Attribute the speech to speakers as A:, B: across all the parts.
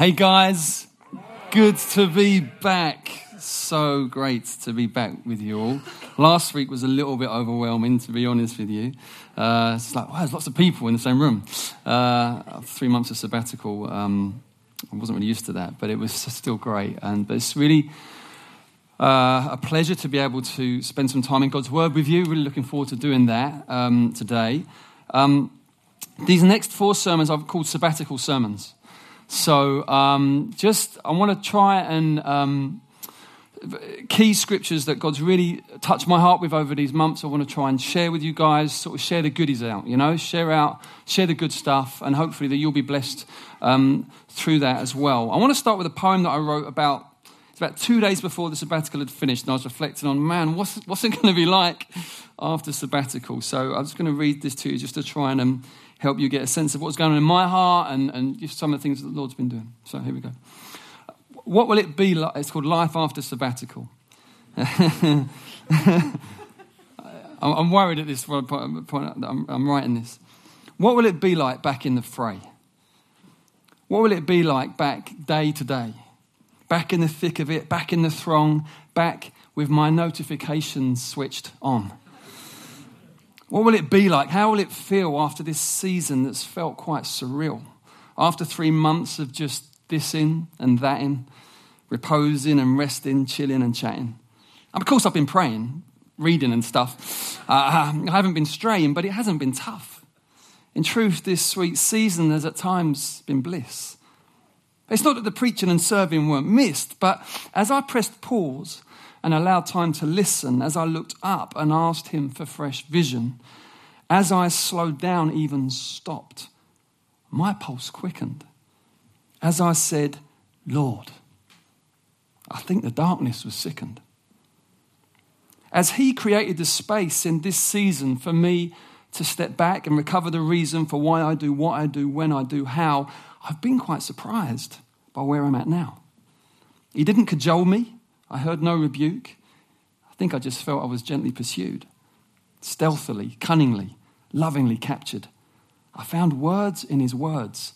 A: Hey guys, good to be back. So great to be back with you all. Last week was a little bit overwhelming, to be honest with you. Uh, it's like, wow, there's lots of people in the same room. Uh, three months of sabbatical, um, I wasn't really used to that, but it was still great. And but it's really uh, a pleasure to be able to spend some time in God's Word with you. Really looking forward to doing that um, today. Um, these next four sermons I've called sabbatical sermons. So um, just, I want to try and um, key scriptures that God's really touched my heart with over these months. I want to try and share with you guys, sort of share the goodies out, you know, share out, share the good stuff, and hopefully that you'll be blessed um, through that as well. I want to start with a poem that I wrote about. It's about two days before the sabbatical had finished, and I was reflecting on, man, what's, what's it going to be like after sabbatical? So I'm just going to read this to you just to try and um, help you get a sense of what's going on in my heart and, and some of the things that the Lord's been doing. So here we go. What will it be like? It's called Life After Sabbatical. I'm worried at this point. I'm, I'm writing this. What will it be like back in the fray? What will it be like back day to day? Back in the thick of it, back in the throng, back with my notifications switched on. What will it be like? How will it feel after this season that's felt quite surreal? After three months of just this in and that in, reposing and resting, chilling and chatting. And of course, I've been praying, reading and stuff. Uh, I haven't been straying, but it hasn't been tough. In truth, this sweet season has at times been bliss. It's not that the preaching and serving weren't missed, but as I pressed pause, and allowed time to listen as I looked up and asked him for fresh vision. As I slowed down, even stopped, my pulse quickened. As I said, Lord, I think the darkness was sickened. As he created the space in this season for me to step back and recover the reason for why I do what I do, when I do, how, I've been quite surprised by where I'm at now. He didn't cajole me. I heard no rebuke. I think I just felt I was gently pursued, stealthily, cunningly, lovingly captured. I found words in his words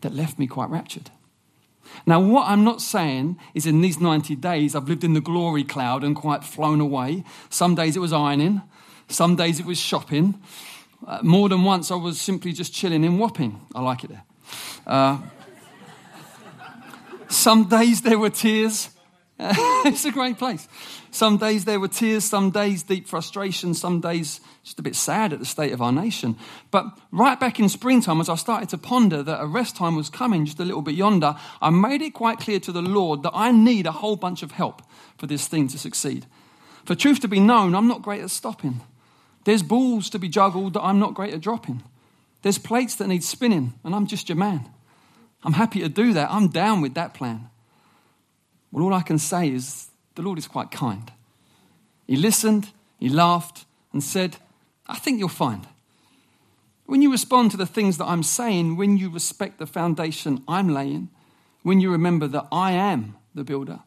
A: that left me quite raptured. Now, what I'm not saying is in these 90 days, I've lived in the glory cloud and quite flown away. Some days it was ironing, some days it was shopping. Uh, more than once, I was simply just chilling in Wapping. I like it there. Uh, some days there were tears, it's a great place. Some days there were tears, some days deep frustration, some days just a bit sad at the state of our nation. But right back in springtime, as I started to ponder that a rest time was coming just a little bit yonder, I made it quite clear to the Lord that I need a whole bunch of help for this thing to succeed. For truth to be known, I'm not great at stopping. There's balls to be juggled that I'm not great at dropping. There's plates that need spinning, and I'm just your man. I'm happy to do that. I'm down with that plan. Well, all I can say is the Lord is quite kind. He listened, he laughed, and said, I think you'll find. When you respond to the things that I'm saying, when you respect the foundation I'm laying, when you remember that I am the builder,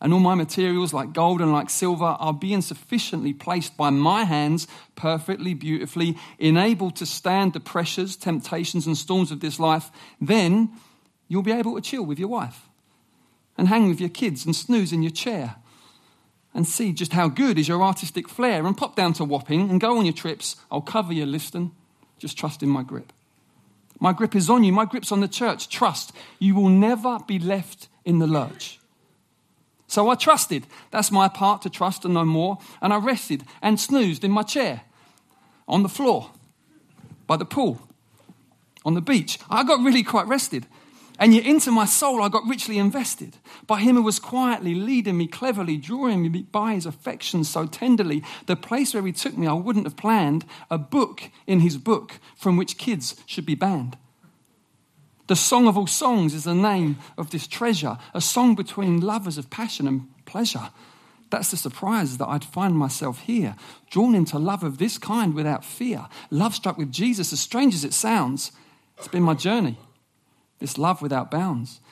A: and all my materials, like gold and like silver, are being sufficiently placed by my hands, perfectly, beautifully, enabled to stand the pressures, temptations, and storms of this life, then you'll be able to chill with your wife and hang with your kids and snooze in your chair and see just how good is your artistic flair and pop down to Wapping and go on your trips. I'll cover your listing. Just trust in my grip. My grip is on you. My grip's on the church. Trust. You will never be left in the lurch. So I trusted. That's my part to trust and no more. And I rested and snoozed in my chair, on the floor, by the pool, on the beach. I got really quite rested. And yet into my soul I got richly invested by him who was quietly leading me, cleverly drawing me by his affection so tenderly. The place where he took me I wouldn't have planned, a book in his book from which kids should be banned. The Song of All Songs is the name of this treasure, a song between lovers of passion and pleasure. That's the surprise that I'd find myself here, drawn into love of this kind without fear, love struck with Jesus, as strange as it sounds. It's been my journey this love without bounds,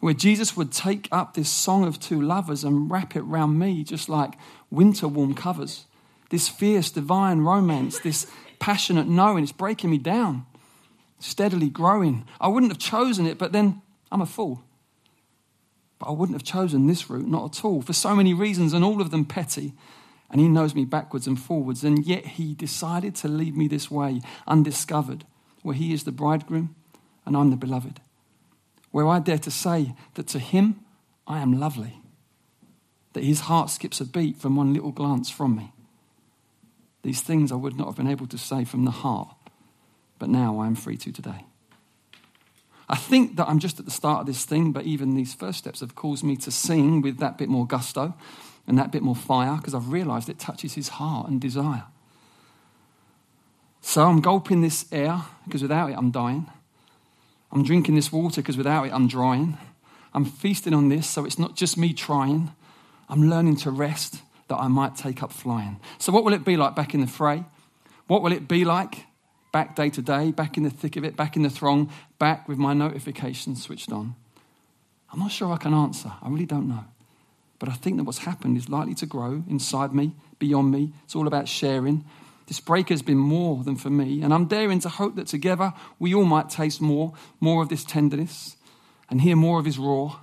A: where Jesus would take up this song of two lovers and wrap it round me just like winter warm covers. This fierce divine romance, this passionate knowing, it's breaking me down, steadily growing. I wouldn't have chosen it, but then I'm a fool. But I wouldn't have chosen this route, not at all, for so many reasons, and all of them petty. And He knows me backwards and forwards, and yet He decided to lead me this way, undiscovered, where He is the bridegroom and I'm the beloved. Where I dare to say that to Him I am lovely, that His heart skips a beat from one little glance from me. These things I would not have been able to say from the heart, but now I am free to today. I think that I'm just at the start of this thing, but even these first steps have caused me to sing with that bit more gusto and that bit more fire because I've realized it touches his heart and desire. So I'm gulping this air because without it I'm dying. I'm drinking this water because without it I'm drying. I'm feasting on this so it's not just me trying. I'm learning to rest that I might take up flying. So, what will it be like back in the fray? What will it be like back day to day, back in the thick of it, back in the throng, back with my notifications switched on? I'm not sure I can answer. I really don't know. But I think that what's happened is likely to grow inside me, beyond me. It's all about sharing. This break has been more than for me, and I'm daring to hope that together we all might taste more, more of this tenderness, and hear more of his roar,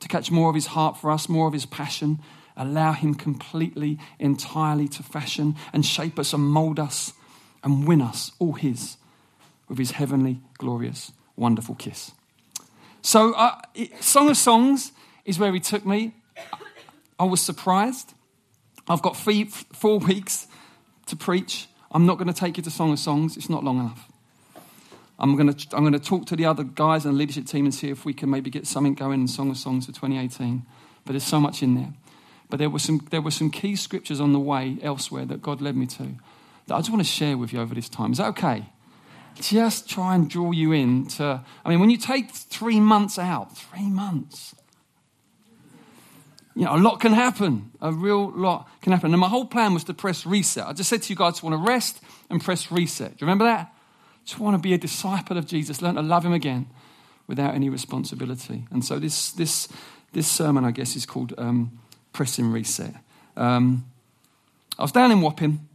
A: to catch more of his heart for us, more of his passion, allow him completely, entirely to fashion and shape us and mold us and win us, all His, with His heavenly, glorious, wonderful kiss. So, uh, Song of Songs is where He took me. I was surprised. I've got three, four weeks to preach. I'm not going to take you to Song of Songs, it's not long enough. I'm going, to, I'm going to talk to the other guys and leadership team and see if we can maybe get something going in Song of Songs for 2018. But there's so much in there. But there were some, there were some key scriptures on the way elsewhere that God led me to that I just want to share with you over this time. Is that okay? Just try and draw you in to. I mean, when you take three months out, three months, you know, a lot can happen. A real lot can happen. And my whole plan was to press reset. I just said to you guys, I want to rest and press reset. Do you remember that? Just want to be a disciple of Jesus, learn to love him again without any responsibility. And so this, this, this sermon, I guess, is called um, Pressing Reset. Um, I was down in Wapping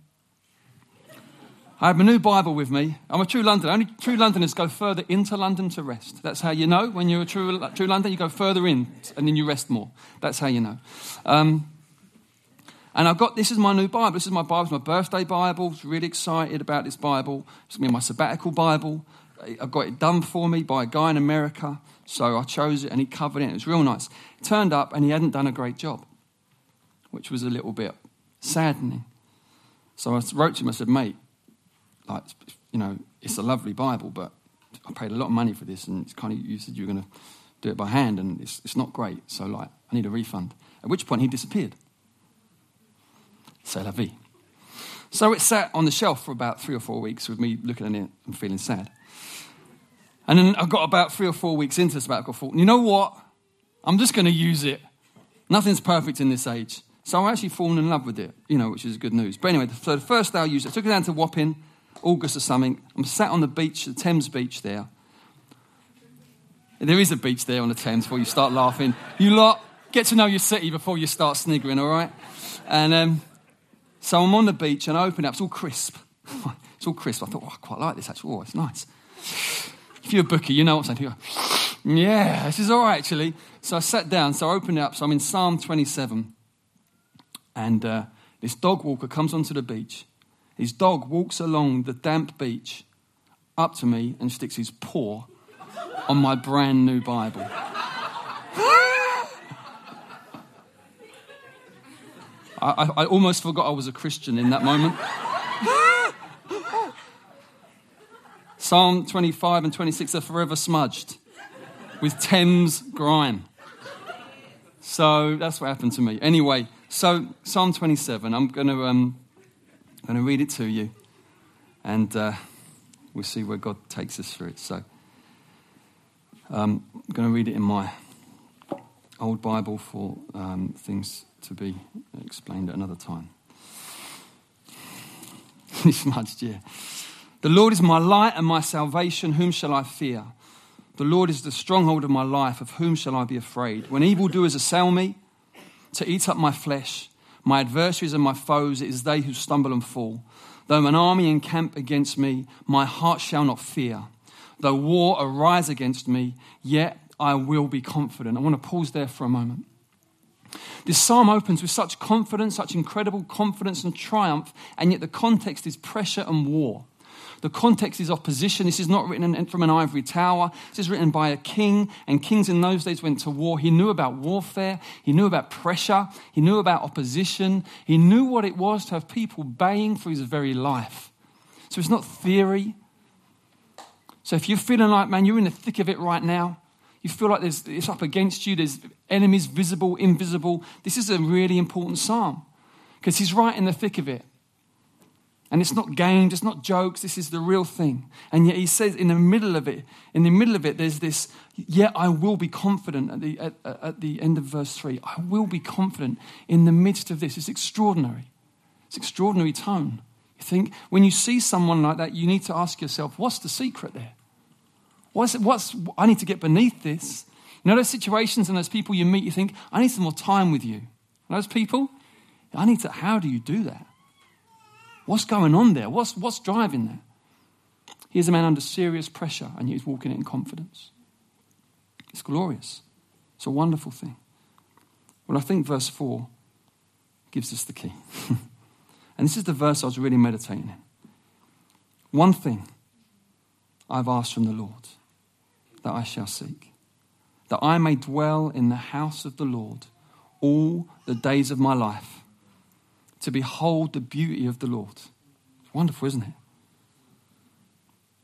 A: I have my new Bible with me. I'm a true Londoner. Only true Londoners go further into London to rest. That's how you know when you're a true, true Londoner, you go further in and then you rest more. That's how you know. Um, and I've got this is my new Bible. This is my Bible. It's my birthday Bible. I'm really excited about this Bible. It's my sabbatical Bible. I've got it done for me by a guy in America. So I chose it and he covered it. It was real nice. It turned up and he hadn't done a great job, which was a little bit saddening. So I wrote to him. I said, "Mate, like, you know, it's a lovely Bible, but I paid a lot of money for this, and it's kind of, you said you were going to do it by hand, and it's, it's not great. So, like, I need a refund. At which point he disappeared. C'est la vie. So it sat on the shelf for about three or four weeks with me looking at it and feeling sad. And then I got about three or four weeks into this about I thought, you know what? I'm just going to use it. Nothing's perfect in this age. So I actually fallen in love with it, you know, which is good news. But anyway, so the first day I used it, I took it down to Wapping August or something. I'm sat on the beach, the Thames beach there. There is a beach there on the Thames before you start laughing. You lot, get to know your city before you start sniggering, all right? And um, so I'm on the beach and I open it up. It's all crisp. it's all crisp. I thought, oh, I quite like this actually. Oh, it's nice. If you're a bookie, you know what I'm saying. yeah, this is all right actually. So I sat down. So I opened it up. So I'm in Psalm 27. And uh, this dog walker comes onto the beach his dog walks along the damp beach up to me and sticks his paw on my brand new Bible. I, I, almost forgot I was a Christian in that moment. Psalm 25 and 26 are forever smudged with Thames grime. So that's what happened to me. Anyway, so Psalm 27, I'm going to um, I'm going to read it to you, and uh, we'll see where God takes us through it. So, um, I'm going to read it in my old Bible for um, things to be explained at another time. This much, yeah. The Lord is my light and my salvation. Whom shall I fear? The Lord is the stronghold of my life. Of whom shall I be afraid? When evildoers assail me to eat up my flesh, my adversaries and my foes, it is they who stumble and fall. Though an army encamp against me, my heart shall not fear. Though war arise against me, yet I will be confident. I want to pause there for a moment. This psalm opens with such confidence, such incredible confidence and triumph, and yet the context is pressure and war. The context is opposition. This is not written from an ivory tower. This is written by a king, and kings in those days went to war. He knew about warfare, he knew about pressure, he knew about opposition, he knew what it was to have people baying for his very life. So it's not theory. So if you're feeling like, man, you're in the thick of it right now, you feel like there's, it's up against you, there's enemies visible, invisible, this is a really important psalm because he's right in the thick of it. And it's not games, it's not jokes, this is the real thing. And yet he says in the middle of it, in the middle of it, there's this, yet I will be confident at the, at, at the end of verse 3. I will be confident in the midst of this. It's extraordinary. It's extraordinary tone. You think, when you see someone like that, you need to ask yourself, what's the secret there? What's, what's, I need to get beneath this. You know those situations and those people you meet, you think, I need some more time with you. those people, I need to, how do you do that? What's going on there? What's, what's driving that? Here's a man under serious pressure, and he's walking in confidence. It's glorious. It's a wonderful thing. Well, I think verse 4 gives us the key. and this is the verse I was really meditating in. One thing I've asked from the Lord that I shall seek, that I may dwell in the house of the Lord all the days of my life to behold the beauty of the Lord. Wonderful, isn't it?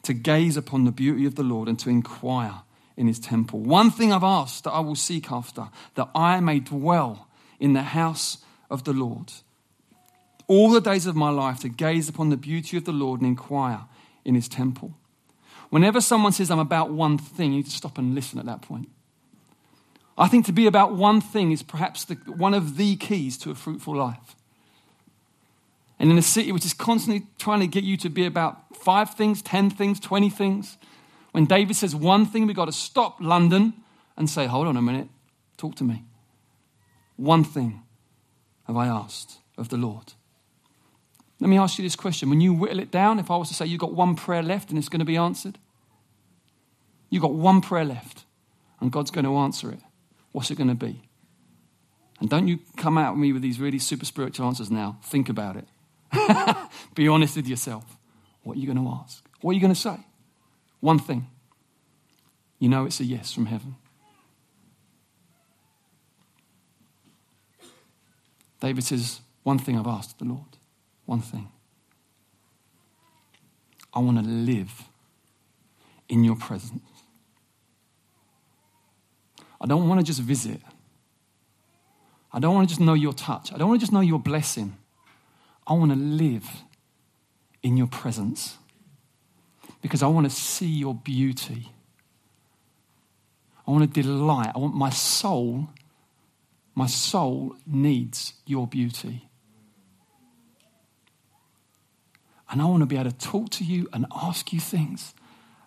A: To gaze upon the beauty of the Lord and to inquire in his temple. One thing I've asked that I will seek after, that I may dwell in the house of the Lord. All the days of my life to gaze upon the beauty of the Lord and inquire in his temple. Whenever someone says, I'm about one thing, you need to stop and listen at that point. I think to be about one thing is perhaps the, one of the keys to a fruitful life. And in a city which is constantly trying to get you to be about five things, 10 things, 20 things, when David says one thing, we've got to stop London and say, hold on a minute, talk to me. One thing have I asked of the Lord. Let me ask you this question. When you whittle it down, if I was to say you've got one prayer left and it's going to be answered, you've got one prayer left and God's going to answer it. What's it going to be? And don't you come out with me with these really super spiritual answers now. Think about it. Be honest with yourself. What are you going to ask? What are you going to say? One thing. You know it's a yes from heaven. David says, One thing I've asked the Lord. One thing. I want to live in your presence. I don't want to just visit. I don't want to just know your touch. I don't want to just know your blessing. I want to live in your presence because I want to see your beauty. I want to delight. I want my soul, my soul needs your beauty. And I want to be able to talk to you and ask you things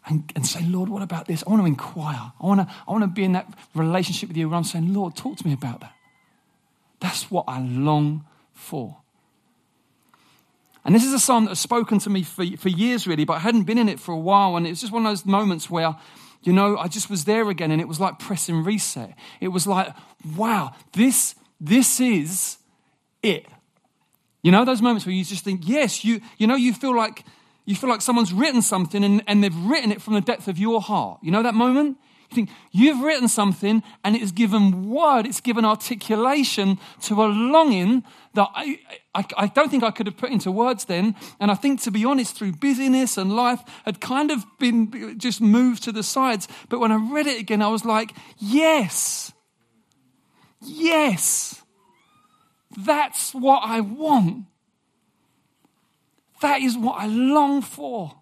A: and, and say, Lord, what about this? I want to inquire. I want to, I want to be in that relationship with you where I'm saying, Lord, talk to me about that. That's what I long for. And this is a psalm that has spoken to me for, for years, really, but I hadn't been in it for a while. And it's just one of those moments where, you know, I just was there again and it was like pressing reset. It was like, wow, this, this is it. You know, those moments where you just think, yes, you, you know, you feel like, you feel like someone's written something and, and they've written it from the depth of your heart. You know that moment? You think, you've written something and it has given word, it's given articulation to a longing that I, I, I, don't think I could have put into words then. And I think, to be honest, through busyness and life, had kind of been just moved to the sides. But when I read it again, I was like, yes, yes, that's what I want. That is what I long for.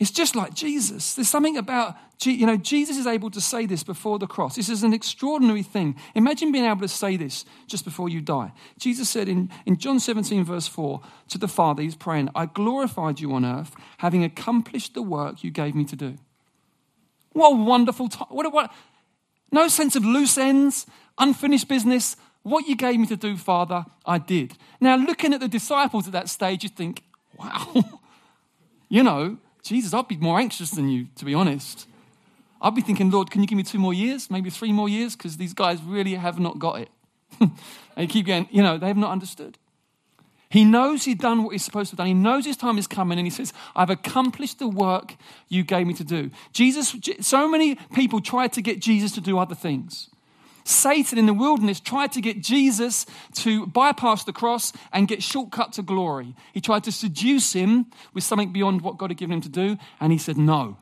A: It's just like Jesus. There's something about, you know, Jesus is able to say this before the cross. This is an extraordinary thing. Imagine being able to say this just before you die. Jesus said in, in John 17, verse 4, to the Father, he's praying, I glorified you on earth, having accomplished the work you gave me to do. What a wonderful time. What, a, what, no sense of loose ends, unfinished business. What you gave me to do, Father, I did. Now, looking at the disciples at that stage, you think, wow, you know, Jesus, I'd be more anxious than you, to be honest. I'd be thinking, Lord, can you give me two more years, maybe three more years? Because these guys really have not got it. and keep going, you know, they have not understood. He knows he's done what he's supposed to have done. He knows his time is coming, and he says, I've accomplished the work you gave me to do. Jesus, so many people tried to get Jesus to do other things. Satan in the wilderness tried to get Jesus to bypass the cross and get shortcut to glory. He tried to seduce him with something beyond what God had given him to do, and he said no.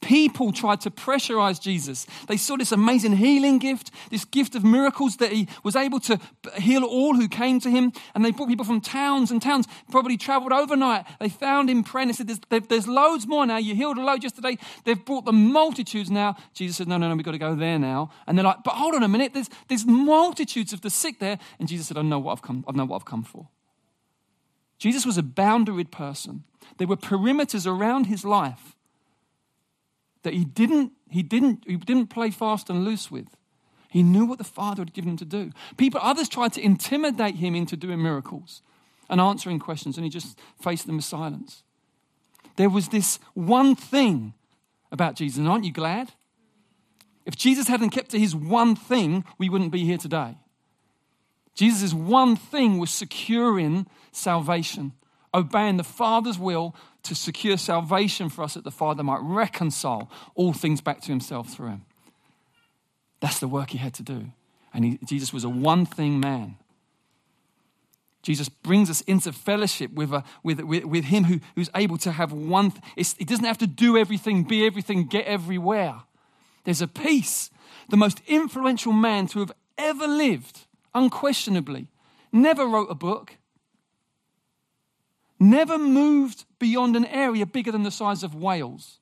A: People tried to pressurize Jesus. They saw this amazing healing gift, this gift of miracles that he was able to heal all who came to him. And they brought people from towns and towns, probably traveled overnight. They found him praying. They said, there's, there's loads more now. You healed a load yesterday. They've brought the multitudes now. Jesus said, No, no, no, we've got to go there now. And they're like, But hold on a minute. There's, there's multitudes of the sick there. And Jesus said, I know what I've come, I know what I've come for. Jesus was a boundaried person. There were perimeters around his life that he didn't, he didn't, he didn't play fast and loose with. He knew what the Father had given him to do. People, others tried to intimidate him into doing miracles and answering questions, and he just faced them with silence. There was this one thing about Jesus, and aren't you glad? If Jesus hadn't kept to his one thing, we wouldn't be here today. Jesus' one thing was securing salvation, obeying the Father's will to secure salvation for us that the Father might reconcile all things back to himself through him. That's the work he had to do. And he, Jesus was a one thing man. Jesus brings us into fellowship with, a, with, with, with him who, who's able to have one. Th- he doesn't have to do everything, be everything, get everywhere. There's a peace. The most influential man to have ever lived, unquestionably, never wrote a book, never moved beyond an area bigger than the size of Wales.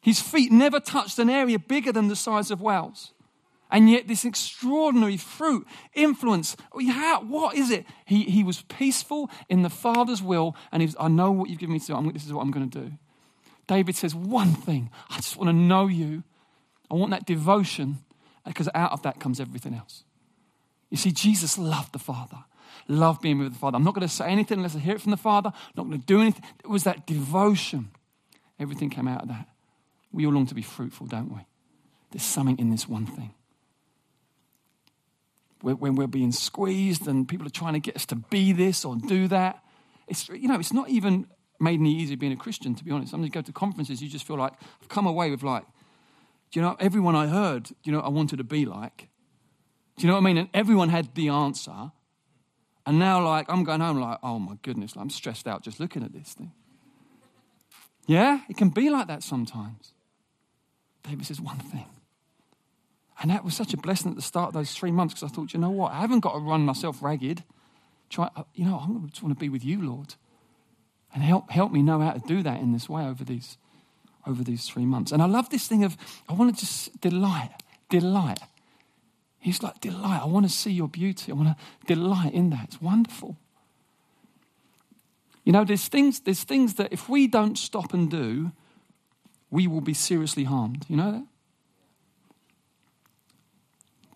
A: His feet never touched an area bigger than the size of Wales. And yet, this extraordinary fruit, influence, how, what is it? He, he was peaceful in the Father's will, and he was, I know what you've given me to do. I'm, this is what I'm going to do. David says, One thing, I just want to know you. I want that devotion, because out of that comes everything else. You see, Jesus loved the Father love being with the Father. I'm not going to say anything unless I hear it from the Father. I'm not going to do anything. It was that devotion. Everything came out of that. We all long to be fruitful, don't we? There's something in this one thing. When we're being squeezed and people are trying to get us to be this or do that, it's, you know, it's not even made any easier being a Christian, to be honest. Sometimes you go to conferences, you just feel like, I've come away with like, do you know, everyone I heard, do you know, I wanted to be like. Do you know what I mean? And everyone had the answer. And now, like, I'm going home, like, oh my goodness, I'm stressed out just looking at this thing. Yeah, it can be like that sometimes. David says one thing. And that was such a blessing at the start of those three months because I thought, you know what? I haven't got to run myself ragged. Try, uh, you know, I just want to be with you, Lord. And help, help me know how to do that in this way over these, over these three months. And I love this thing of, I want to just delight, delight. He's like, delight. I want to see your beauty. I want to delight in that. It's wonderful. You know, there's things, there's things that if we don't stop and do, we will be seriously harmed. You know that?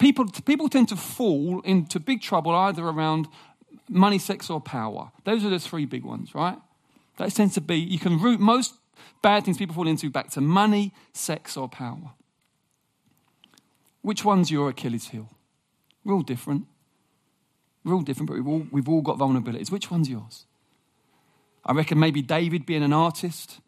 A: People, people tend to fall into big trouble either around money, sex, or power. Those are the three big ones, right? That tends to be, you can root most bad things people fall into back to money, sex, or power. Which one's your Achilles heel? We're all different. We're all different, but we've all, we've all got vulnerabilities. Which one's yours? I reckon maybe David being an artist.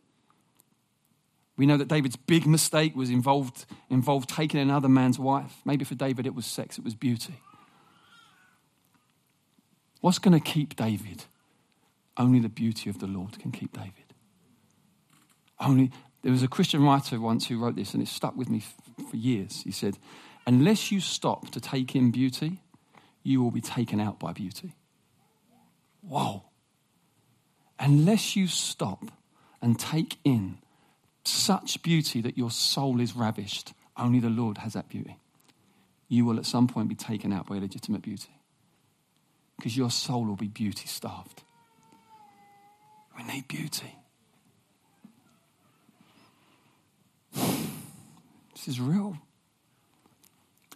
A: We know that David's big mistake was involved, involved taking another man's wife. Maybe for David it was sex, it was beauty. What's going to keep David? Only the beauty of the Lord can keep David. Only there was a Christian writer once who wrote this, and it stuck with me for years. He said, Unless you stop to take in beauty, you will be taken out by beauty. Whoa. Unless you stop and take in such beauty that your soul is ravished, only the Lord has that beauty. You will at some point be taken out by legitimate beauty because your soul will be beauty starved. We need beauty. This is real.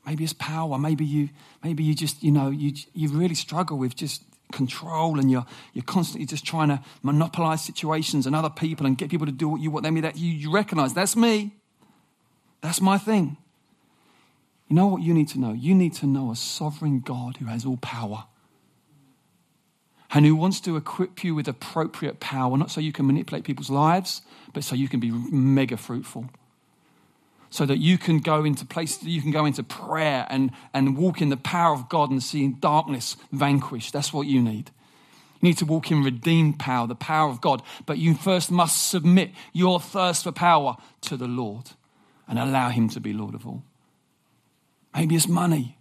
A: Maybe it's power. Maybe you, maybe you just, you know, you, you really struggle with just control and you're, you're constantly just trying to monopolize situations and other people and get people to do what you want them to that you, you recognize that's me. That's my thing. You know what you need to know? You need to know a sovereign God who has all power and who wants to equip you with appropriate power, not so you can manipulate people's lives, but so you can be mega fruitful. So that you can go into places, you can go into prayer and, and walk in the power of God and see darkness vanquished. That's what you need. You need to walk in redeemed power, the power of God. But you first must submit your thirst for power to the Lord and allow Him to be Lord of all. Maybe it's money.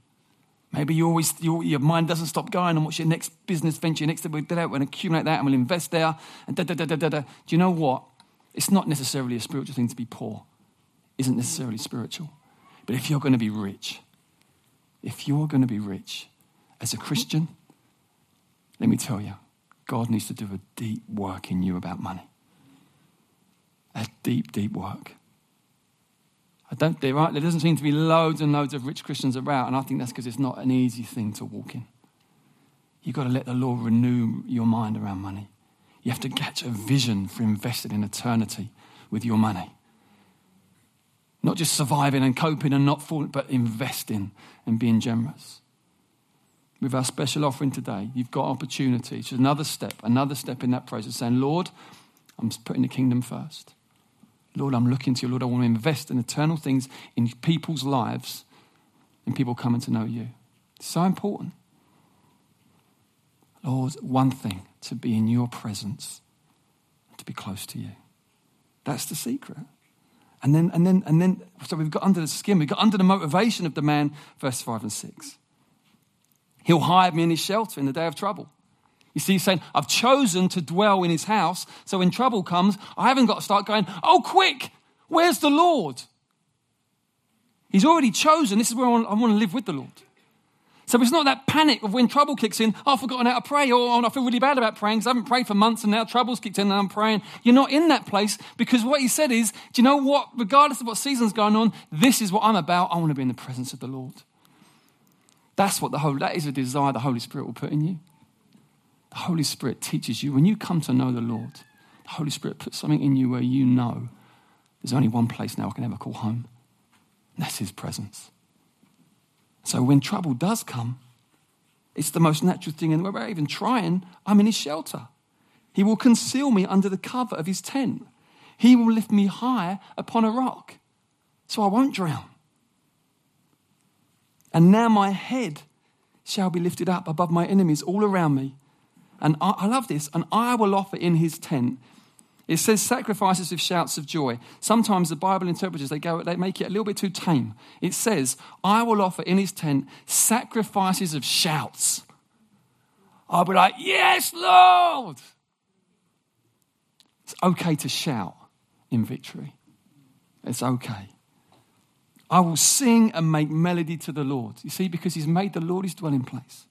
A: Maybe you always, you, your mind doesn't stop going on what's your next business venture, your next, we'll, we'll accumulate that and we'll invest there. And da, da, da, da, da, da. Do you know what? It's not necessarily a spiritual thing to be poor. Isn't necessarily spiritual. But if you're going to be rich, if you're going to be rich as a Christian, let me tell you, God needs to do a deep work in you about money. A deep, deep work. I don't, there, are, there doesn't seem to be loads and loads of rich Christians around, and I think that's because it's not an easy thing to walk in. You've got to let the Lord renew your mind around money. You have to catch a vision for investing in eternity with your money. Not just surviving and coping and not falling, but investing and being generous. With our special offering today, you've got opportunity. It's another step, another step in that process, saying, Lord, I'm putting the kingdom first. Lord, I'm looking to you. Lord, I want to invest in eternal things in people's lives and people coming to know you. It's so important. Lord, one thing to be in your presence, to be close to you. That's the secret. And then, and then, and then, so we've got under the skin, we've got under the motivation of the man, verse 5 and 6. He'll hide me in his shelter in the day of trouble. You see, he's saying, I've chosen to dwell in his house, so when trouble comes, I haven't got to start going, oh, quick, where's the Lord? He's already chosen. This is where I want, I want to live with the Lord. So it's not that panic of when trouble kicks in, oh, I've forgotten how to pray, or oh, I feel really bad about praying because I haven't prayed for months and now trouble's kicked in and I'm praying. You're not in that place because what he said is, do you know what? Regardless of what season's going on, this is what I'm about. I want to be in the presence of the Lord. That's what the Holy, that is a desire the Holy Spirit will put in you. The Holy Spirit teaches you. When you come to know the Lord, the Holy Spirit puts something in you where you know there's only one place now I can ever call home, and that's His presence. So when trouble does come, it's the most natural thing. And without even trying, I'm in His shelter. He will conceal me under the cover of His tent. He will lift me high upon a rock, so I won't drown. And now my head shall be lifted up above my enemies all around me. And I, I love this. And I will offer in his tent. It says sacrifices with shouts of joy. Sometimes the Bible interpreters they go they make it a little bit too tame. It says, I will offer in his tent sacrifices of shouts. I'll be like, Yes, Lord. It's okay to shout in victory. It's okay. I will sing and make melody to the Lord. You see, because he's made the Lord his dwelling place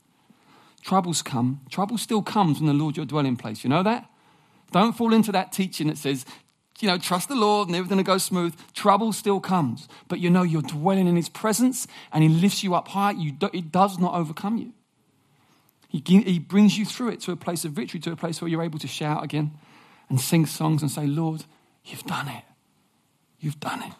A: troubles come. Trouble still comes when the Lord your dwelling place. You know that? Don't fall into that teaching that says, you know, trust the Lord and everything will go smooth. Trouble still comes. But you know you're dwelling in his presence and he lifts you up high. You do, it does not overcome you. He, he brings you through it to a place of victory, to a place where you're able to shout again and sing songs and say, Lord, you've done it. You've done it.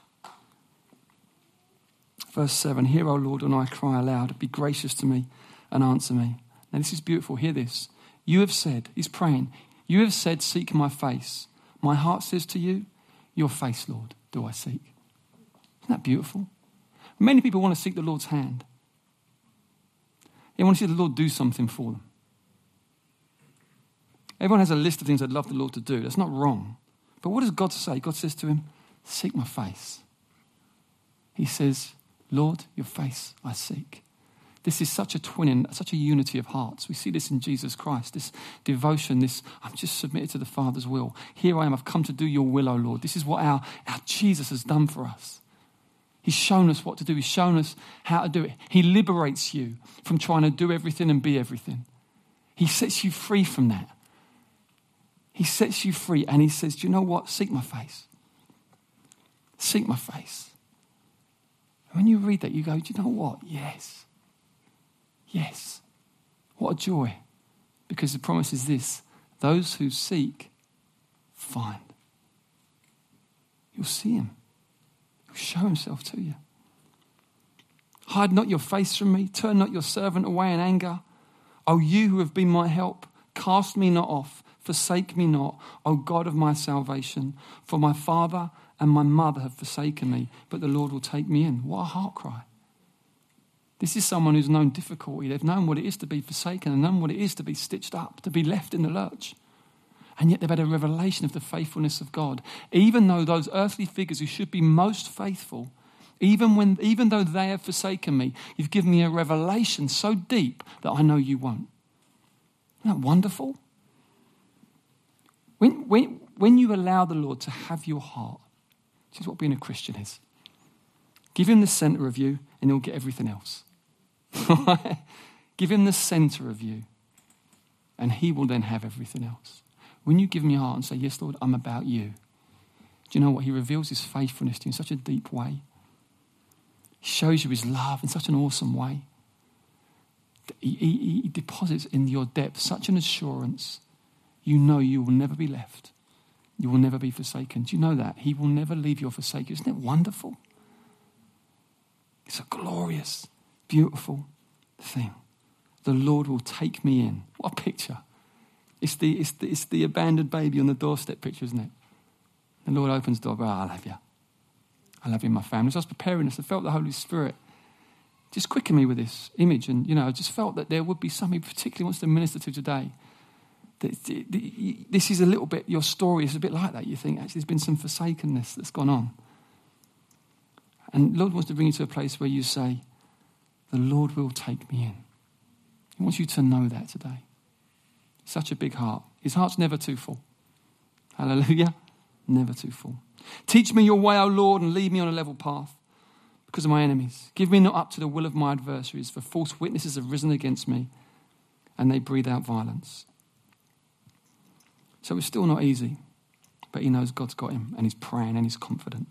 A: Verse 7 Hear, O Lord, and I cry aloud. Be gracious to me and answer me. Now, this is beautiful. Hear this. You have said, he's praying, you have said, Seek my face. My heart says to you, Your face, Lord, do I seek. Isn't that beautiful? Many people want to seek the Lord's hand. They want to see the Lord do something for them. Everyone has a list of things they'd love the Lord to do. That's not wrong. But what does God say? God says to him, Seek my face. He says, Lord, your face I seek. This is such a twinning, such a unity of hearts. We see this in Jesus Christ, this devotion, this, I'm just submitted to the Father's will. Here I am, I've come to do your will, O Lord. This is what our, our Jesus has done for us. He's shown us what to do, He's shown us how to do it. He liberates you from trying to do everything and be everything. He sets you free from that. He sets you free and He says, Do you know what? Seek my face. Seek my face. when you read that, you go, Do you know what? Yes. Yes. What a joy. Because the promise is this those who seek, find. You'll see him, he'll show himself to you. Hide not your face from me, turn not your servant away in anger. O you who have been my help, cast me not off, forsake me not, O God of my salvation. For my father and my mother have forsaken me, but the Lord will take me in. What a heart cry. This is someone who's known difficulty. They've known what it is to be forsaken and known what it is to be stitched up, to be left in the lurch. And yet they've had a revelation of the faithfulness of God. Even though those earthly figures who should be most faithful, even, when, even though they have forsaken me, you've given me a revelation so deep that I know you won't. Isn't that wonderful? When, when, when you allow the Lord to have your heart, this is what being a Christian is. Give him the center of you, and he'll get everything else. give him the center of you, and he will then have everything else. When you give him your heart and say, Yes, Lord, I'm about you, do you know what? He reveals his faithfulness to you in such a deep way. He shows you his love in such an awesome way. He, he, he deposits in your depth such an assurance. You know you will never be left. You will never be forsaken. Do you know that? He will never leave you or forsake you. Isn't it wonderful? It's a glorious, beautiful thing. The Lord will take me in. What a picture. It's the, it's the, it's the abandoned baby on the doorstep picture, isn't it? The Lord opens the door. Oh, I love you. I love you, my family. As I was preparing this, I felt the Holy Spirit just quicken me with this image. And, you know, I just felt that there would be something particularly wants to minister to today. This is a little bit, your story is a bit like that. You think, actually, there's been some forsakenness that's gone on. And the Lord wants to bring you to a place where you say, The Lord will take me in. He wants you to know that today. Such a big heart. His heart's never too full. Hallelujah. Never too full. Teach me your way, O Lord, and lead me on a level path because of my enemies. Give me not up to the will of my adversaries, for false witnesses have risen against me and they breathe out violence. So it's still not easy, but he knows God's got him and he's praying and he's confident.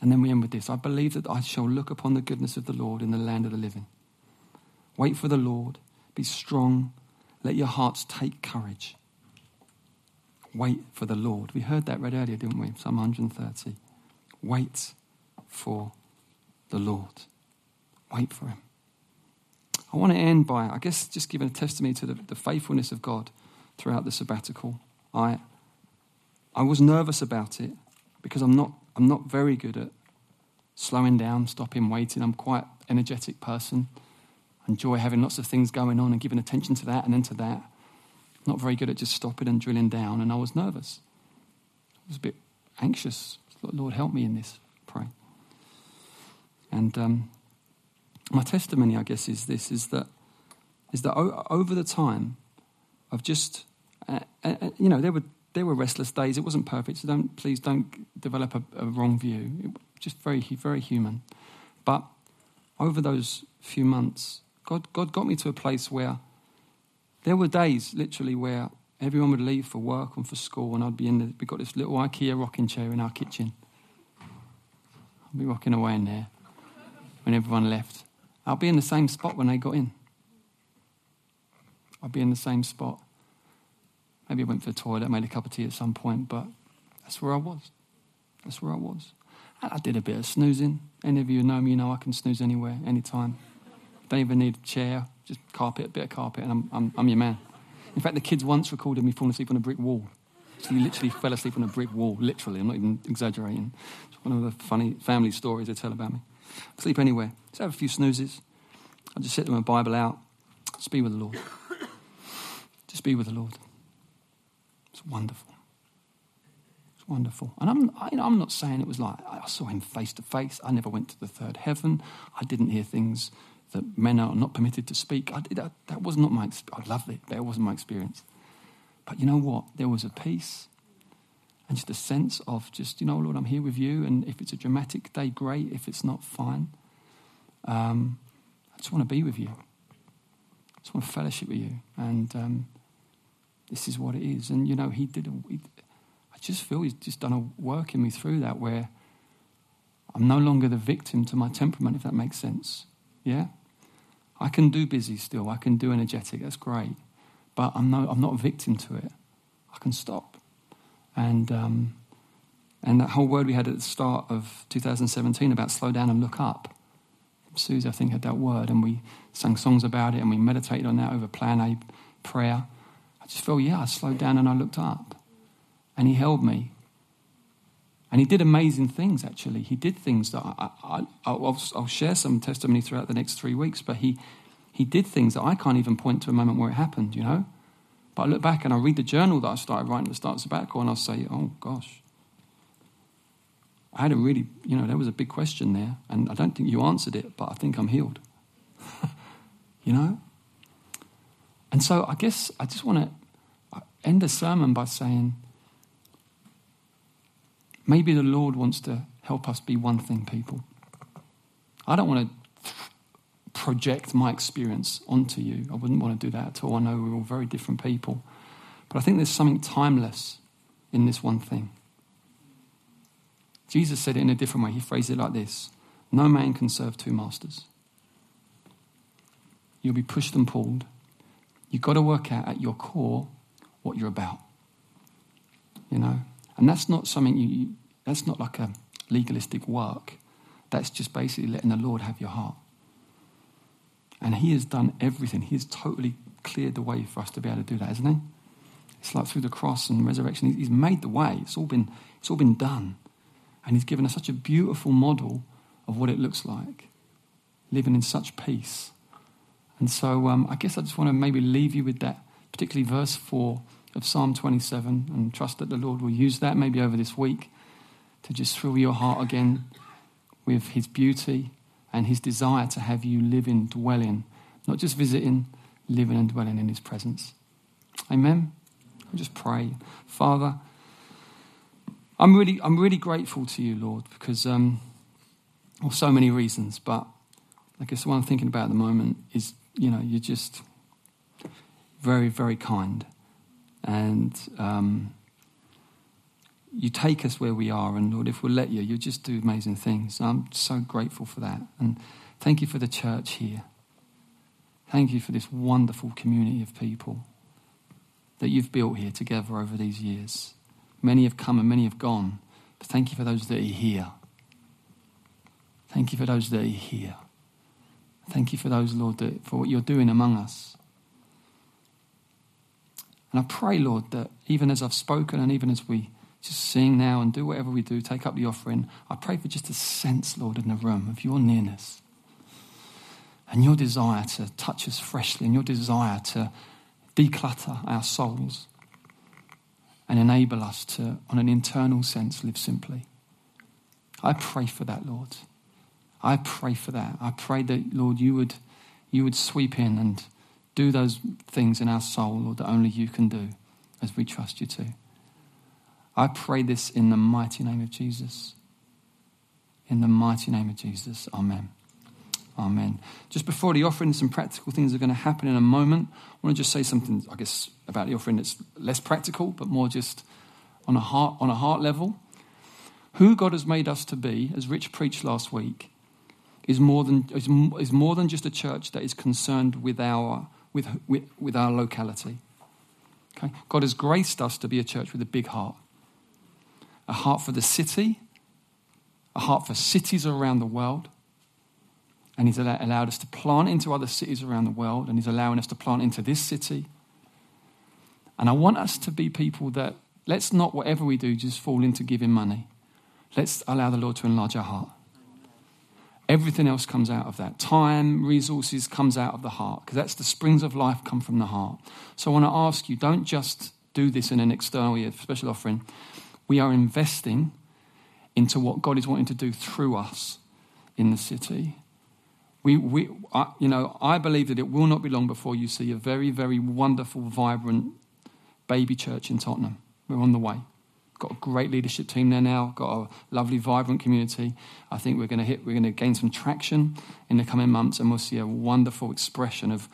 A: And then we end with this I believe that I shall look upon the goodness of the Lord in the land of the living. Wait for the Lord, be strong, let your hearts take courage. Wait for the Lord. We heard that read earlier, didn't we? Psalm 130. Wait for the Lord. Wait for Him. I want to end by, I guess, just giving a testimony to the, the faithfulness of God throughout the sabbatical. I, I was nervous about it because I'm not, I'm not very good at slowing down, stopping, waiting. I'm quite energetic person. I enjoy having lots of things going on and giving attention to that and then to that. Not very good at just stopping and drilling down, and I was nervous. I was a bit anxious. Lord, help me in this. Pray. And um, my testimony, I guess, is this: is that is that over the time of just, uh, uh, uh, you know, there were there were restless days. It wasn't perfect, so don't please don't develop a, a wrong view. It, just very very human. But over those few months, God God got me to a place where there were days, literally, where everyone would leave for work and for school, and I'd be in the, we got this little IKEA rocking chair in our kitchen. I'd be rocking away in there when everyone left. I'll be in the same spot when they got in. I'll be in the same spot. Maybe I went for the toilet, made a cup of tea at some point, but that's where I was. That's where I was. I did a bit of snoozing. Any of you know me, you know I can snooze anywhere, anytime. Don't even need a chair just carpet, a bit of carpet, and I'm, I'm, I'm your man. In fact, the kids once recorded me falling asleep on a brick wall. So we literally fell asleep on a brick wall, literally. I'm not even exaggerating. It's one of the funny family stories they tell about me. Sleep anywhere. Just have a few snoozes. I just sit there with my Bible out. Just be with the Lord. Just be with the Lord. It's wonderful. It's wonderful. And I'm, I, am not saying it was like I saw him face to face. I never went to the third heaven. I didn't hear things that men are not permitted to speak. I, that, that was not my I loved it, but it wasn't my experience. But you know what? There was a peace and just a sense of just, you know, Lord, I'm here with you. And if it's a dramatic day, great. If it's not, fine. Um, I just want to be with you. I just want to fellowship with you. And um, this is what it is. And, you know, he did, a, he, I just feel he's just done a work in me through that where I'm no longer the victim to my temperament, if that makes sense. Yeah? I can do busy still. I can do energetic. That's great. but I'm, no, I'm not a victim to it. I can stop. And, um, and that whole word we had at the start of 2017 about slow down and look up. Susie, I think, had that word, and we sang songs about it, and we meditated on that over Plan A prayer. I just felt, yeah, I slowed down and I looked up. And he held me. And he did amazing things, actually. He did things that I, I, will I'll share some testimony throughout the next three weeks, but he, he did things that I can't even point to a moment where it happened, you know? But I look back and I read the journal that I started writing at the start of sabbatical, and I'll say, oh, gosh. I had a really, you know, there was a big question there, and I don't think you answered it, but I think I'm healed. you know? And so I guess I just want to end the sermon by saying, Maybe the Lord wants to help us be one thing, people. I don't want to project my experience onto you. I wouldn't want to do that at all. I know we're all very different people. But I think there's something timeless in this one thing. Jesus said it in a different way. He phrased it like this No man can serve two masters. You'll be pushed and pulled. You've got to work out at your core what you're about. You know? And that's not something you, that's not like a legalistic work. That's just basically letting the Lord have your heart. And He has done everything. He has totally cleared the way for us to be able to do that, hasn't He? It's like through the cross and resurrection, He's made the way. It's all been, it's all been done. And He's given us such a beautiful model of what it looks like, living in such peace. And so um, I guess I just want to maybe leave you with that, particularly verse 4 of Psalm 27, and trust that the Lord will use that maybe over this week to just fill your heart again with His beauty and His desire to have you live in, dwell in, not just visiting, living and dwelling in His presence. Amen. I'll just pray, Father. I'm really, I'm really grateful to you, Lord, because um, for so many reasons. But I guess the one I'm thinking about at the moment is, you know, you're just very, very kind, and um, you take us where we are, and Lord, if we'll let you, you'll just do amazing things. I'm so grateful for that. And thank you for the church here. Thank you for this wonderful community of people that you've built here together over these years. Many have come and many have gone, but thank you for those that are here. Thank you for those that are here. Thank you for those, Lord, that, for what you're doing among us. And I pray, Lord, that even as I've spoken and even as we just sing now and do whatever we do, take up the offering. I pray for just a sense, Lord, in the room of your nearness and your desire to touch us freshly and your desire to declutter our souls and enable us to, on an internal sense, live simply. I pray for that, Lord. I pray for that. I pray that, Lord, you would, you would sweep in and do those things in our soul, Lord, that only you can do as we trust you to. I pray this in the mighty name of Jesus. In the mighty name of Jesus. Amen. Amen. Just before the offering, some practical things are going to happen in a moment. I want to just say something, I guess, about the offering that's less practical, but more just on a heart, on a heart level. Who God has made us to be, as Rich preached last week, is more than, is, is more than just a church that is concerned with our, with, with, with our locality. Okay? God has graced us to be a church with a big heart a heart for the city, a heart for cities around the world. And He's allowed us to plant into other cities around the world, and He's allowing us to plant into this city. And I want us to be people that let's not, whatever we do, just fall into giving money. Let's allow the Lord to enlarge our heart. Everything else comes out of that. Time, resources comes out of the heart because that's the springs of life come from the heart. So I want to ask you don't just do this in an external special offering we are investing into what God is wanting to do through us in the city. We, we, I, you know, I believe that it will not be long before you see a very, very wonderful, vibrant baby church in Tottenham. We're on the way. Got a great leadership team there now. Got a lovely, vibrant community. I think we're going to hit. We're going to gain some traction in the coming months, and we'll see a wonderful expression of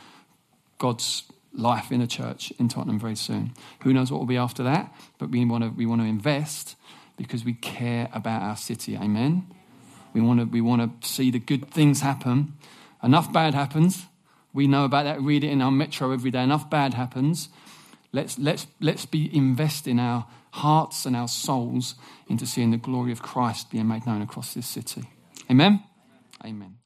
A: God's life in a church in Tottenham very soon. Who knows what will be after that? But we want to, we want to invest because we care about our city. Amen. We want to, we want to see the good things happen. Enough bad happens. We know about that. Read it in our metro every day. Enough bad happens. Let's, let's, let's be investing our hearts and our souls into seeing the glory of Christ being made known across this city. Amen? Amen.